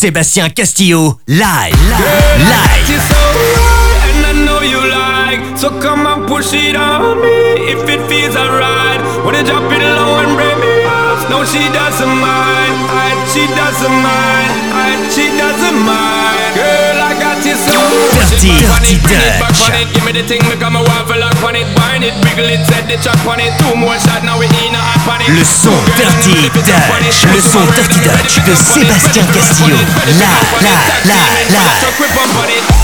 Sébastien Castillo, live, live, live. So come and push it on me if it feels alright. Wanna drop it low and break me off? No, she doesn't mind. I, she doesn't mind. I, she doesn't mind. Girl, I got you. Dirty, dirty Touch. Give me the thing, make a waffle lock on it, it, wiggle it, set the chat on it. Two more shots, now we in a hot it. Le son Dirty Dutch, le son Dirty Dutch de Sébastien Castillo. La, la, la, la.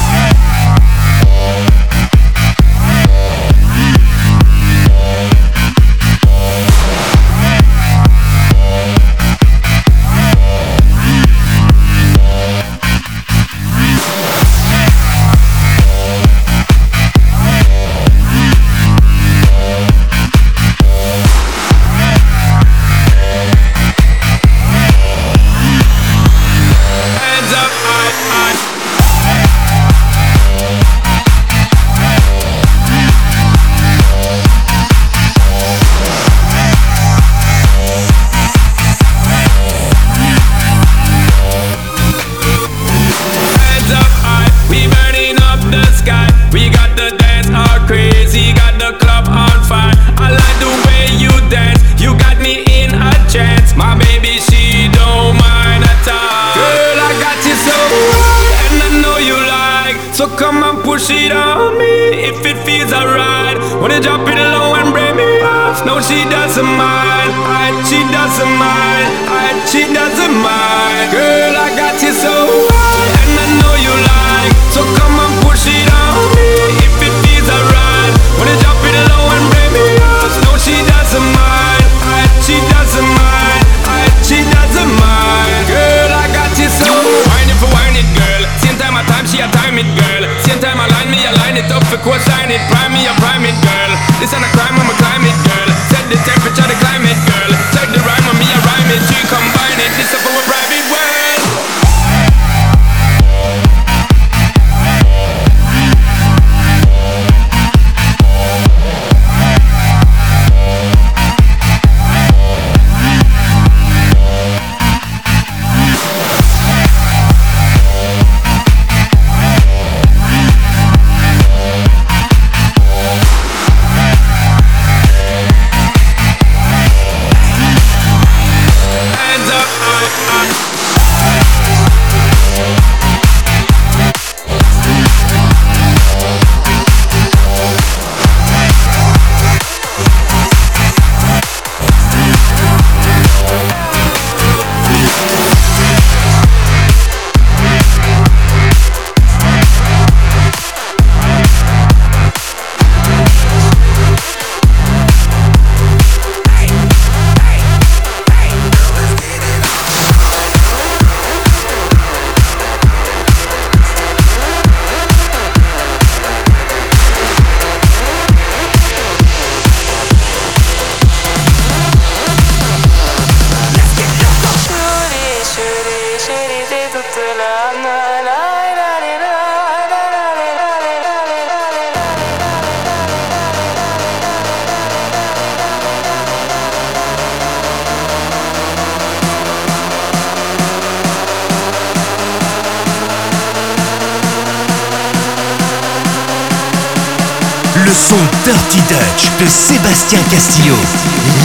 Dirty Dutch de Sébastien Castillo.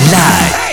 Live.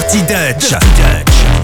Dirty Dutch. Dirty Dutch.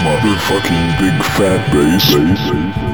Motherfucking big fat bass. bass.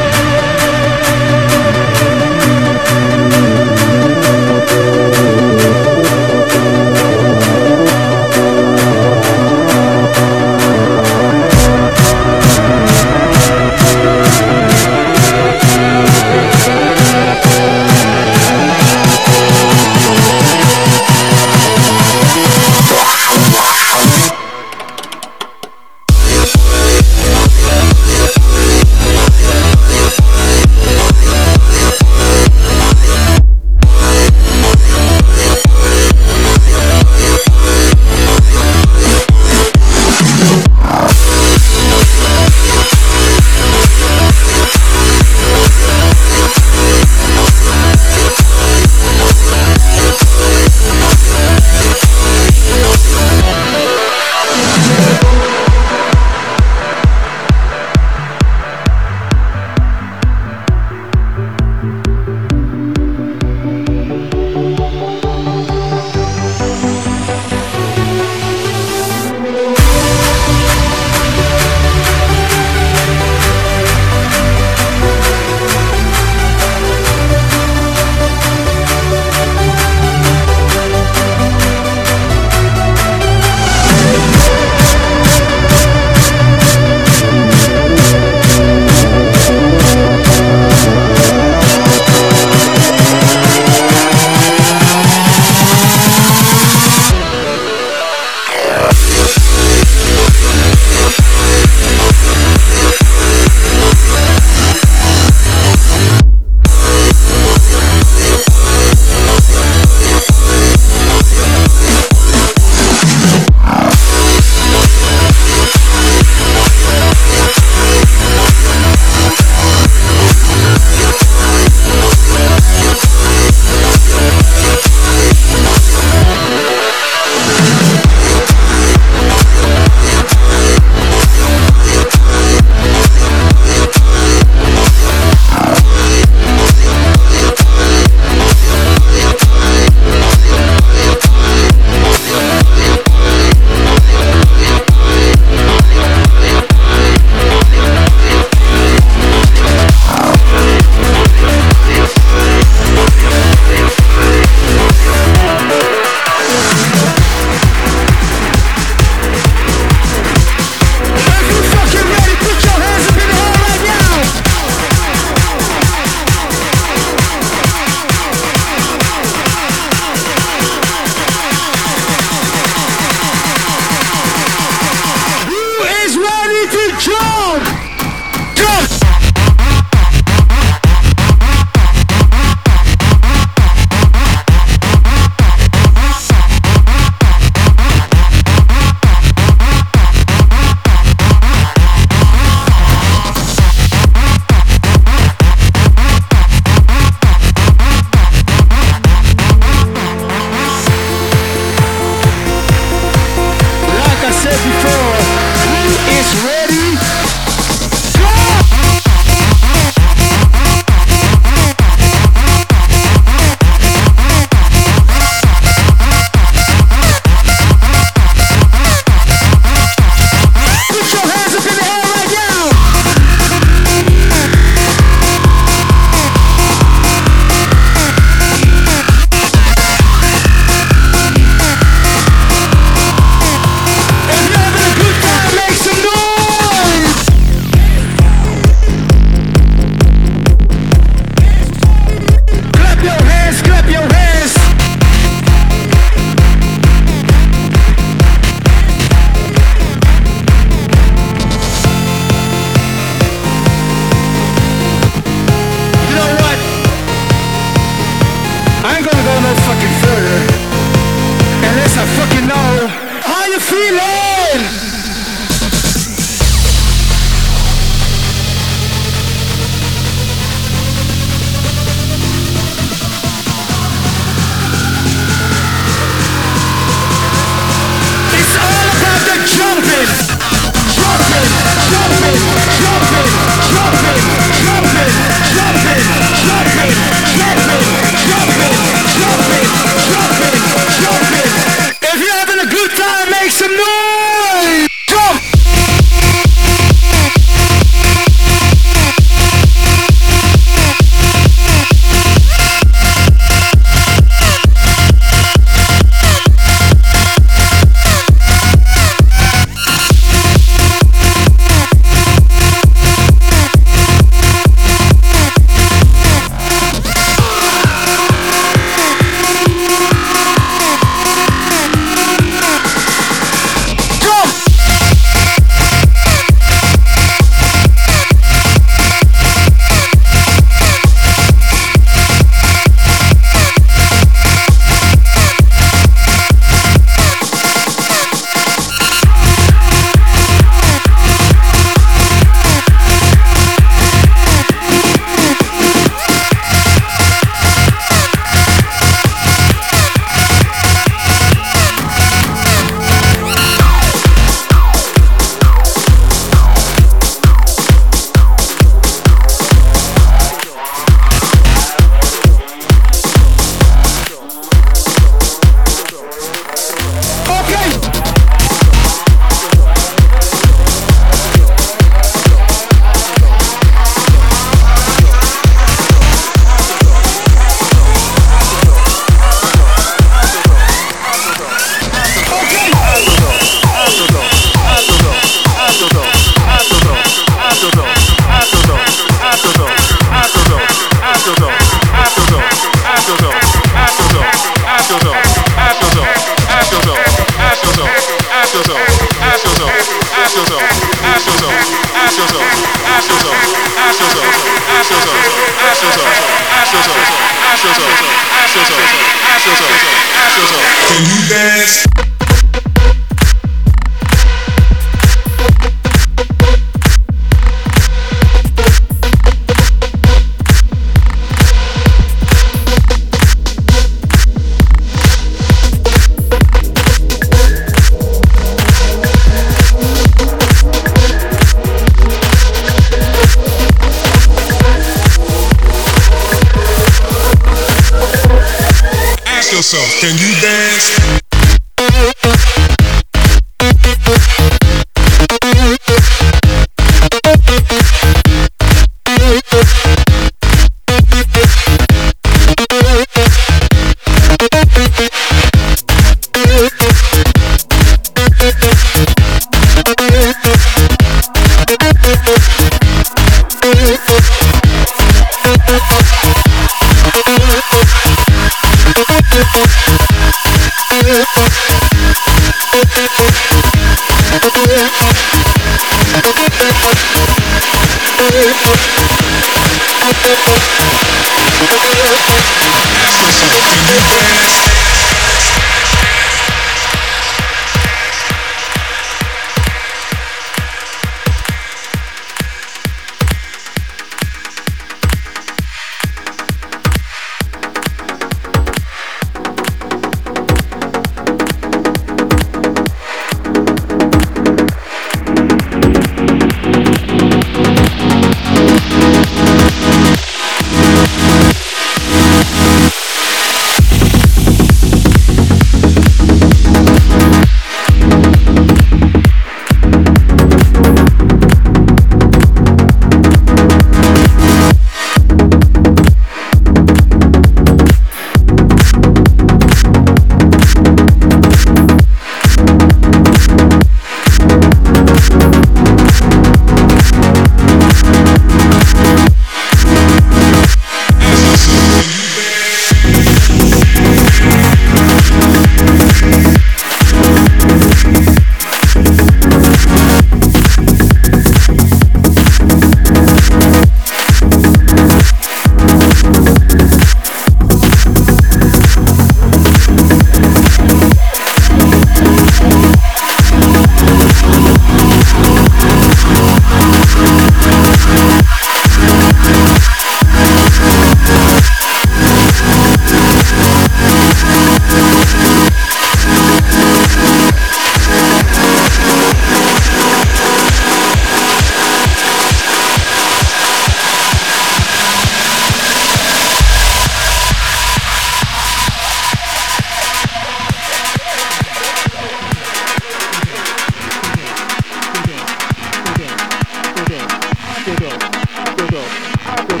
Ask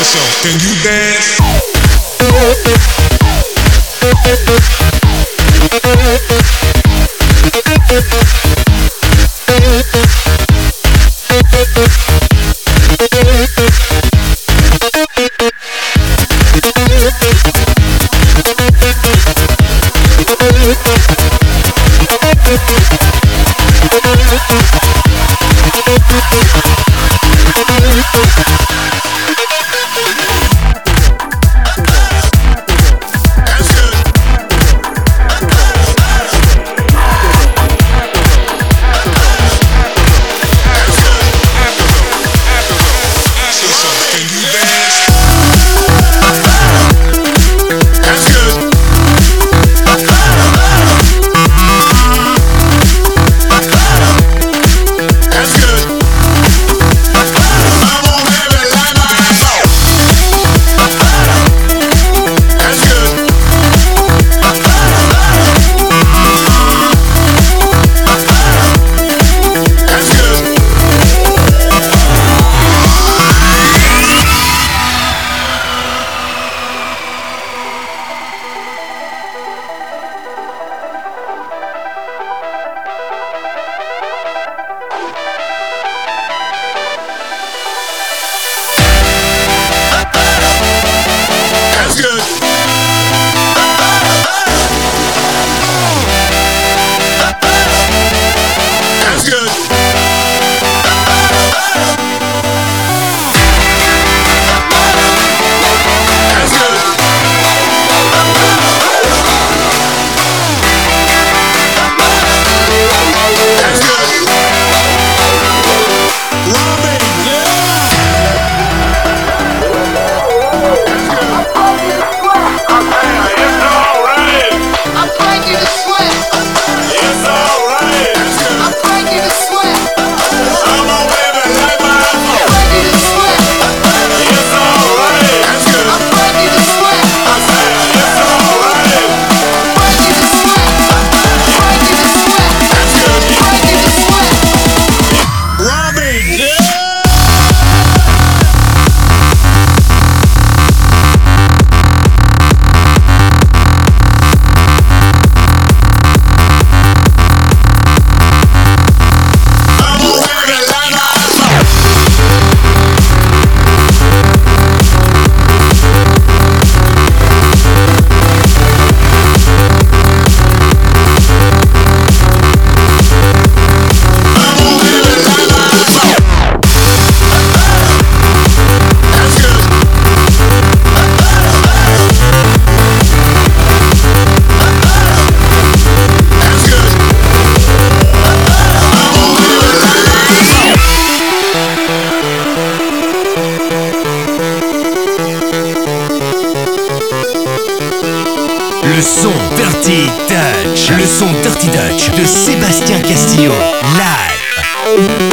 yourself, can you dance? Le son Dirty Dutch. Le son Dirty Dutch de Sébastien Castillo. Live.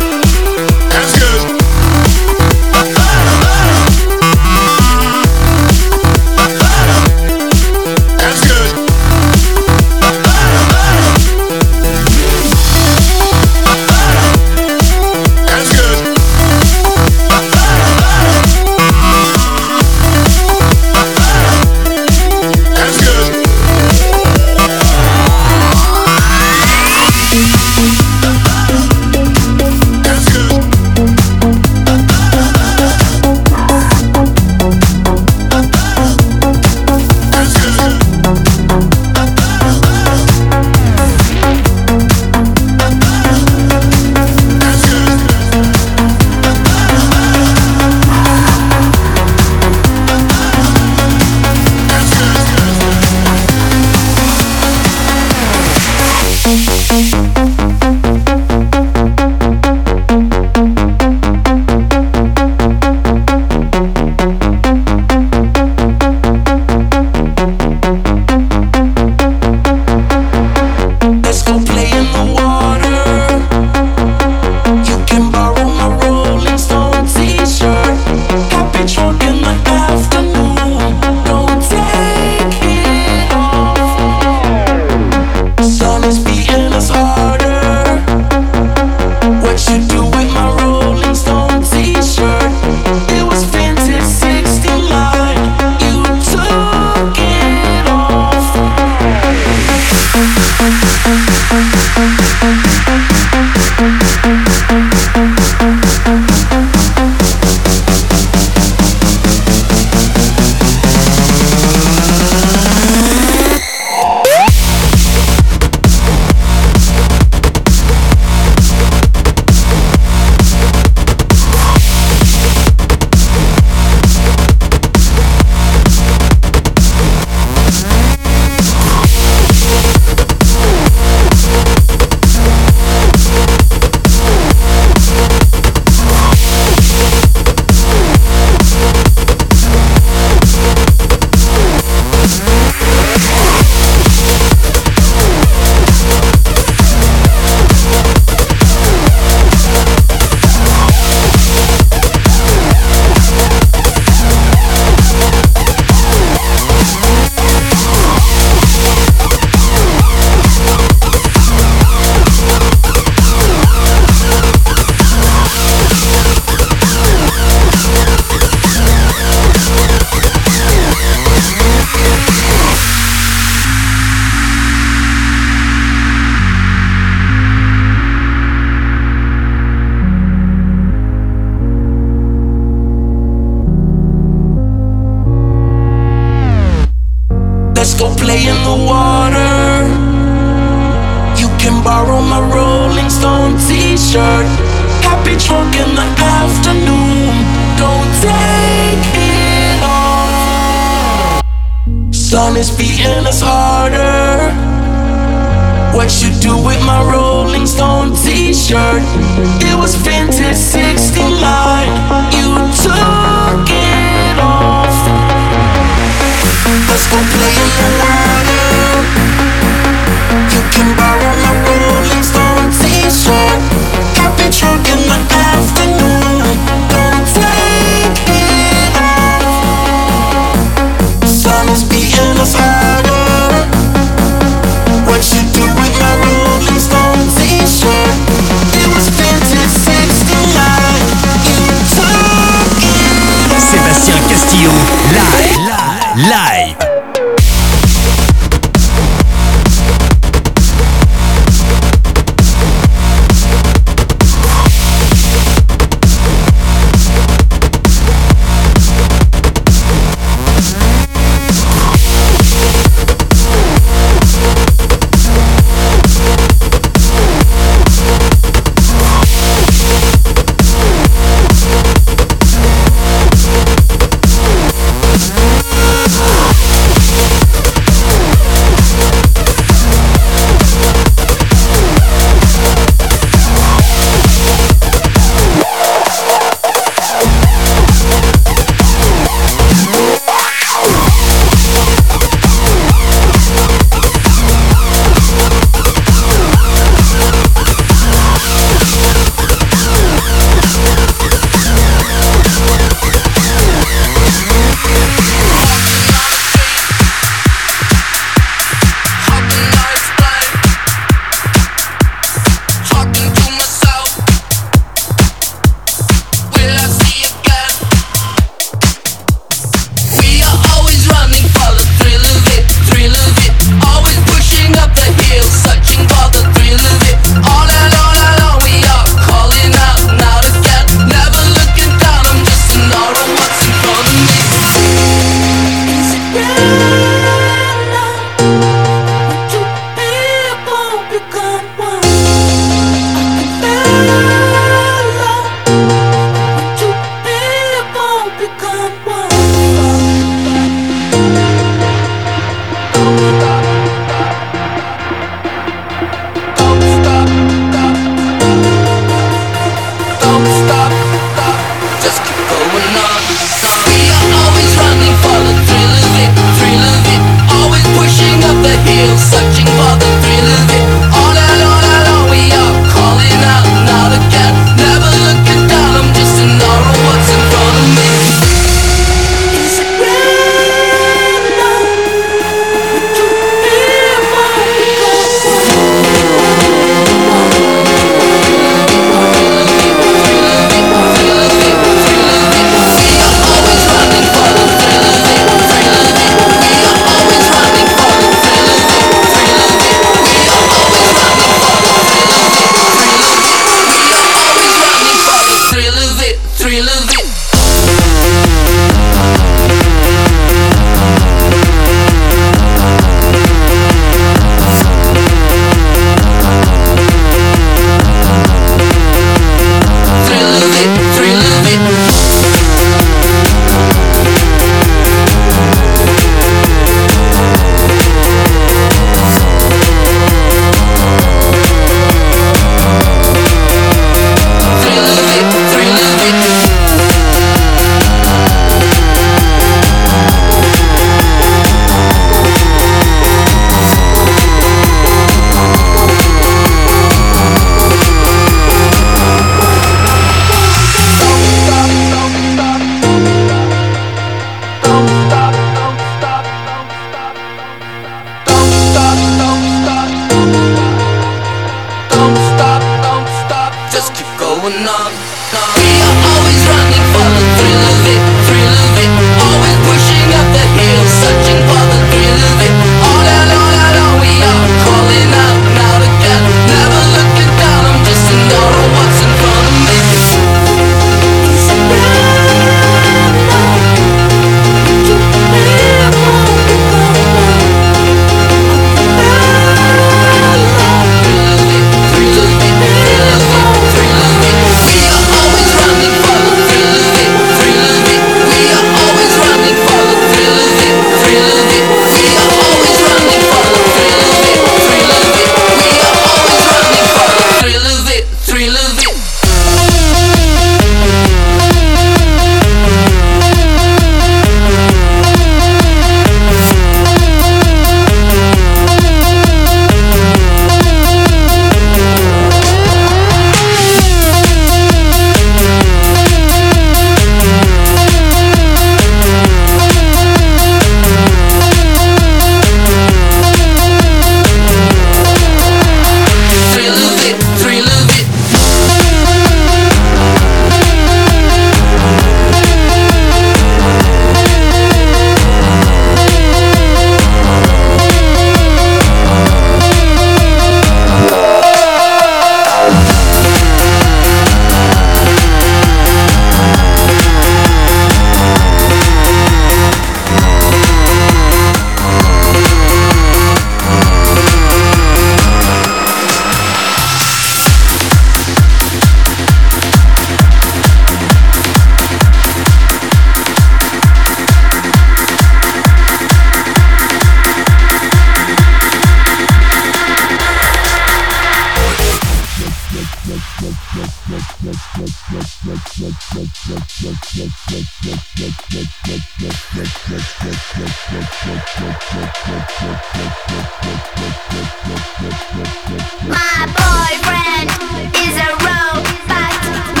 My boyfriend is a robot.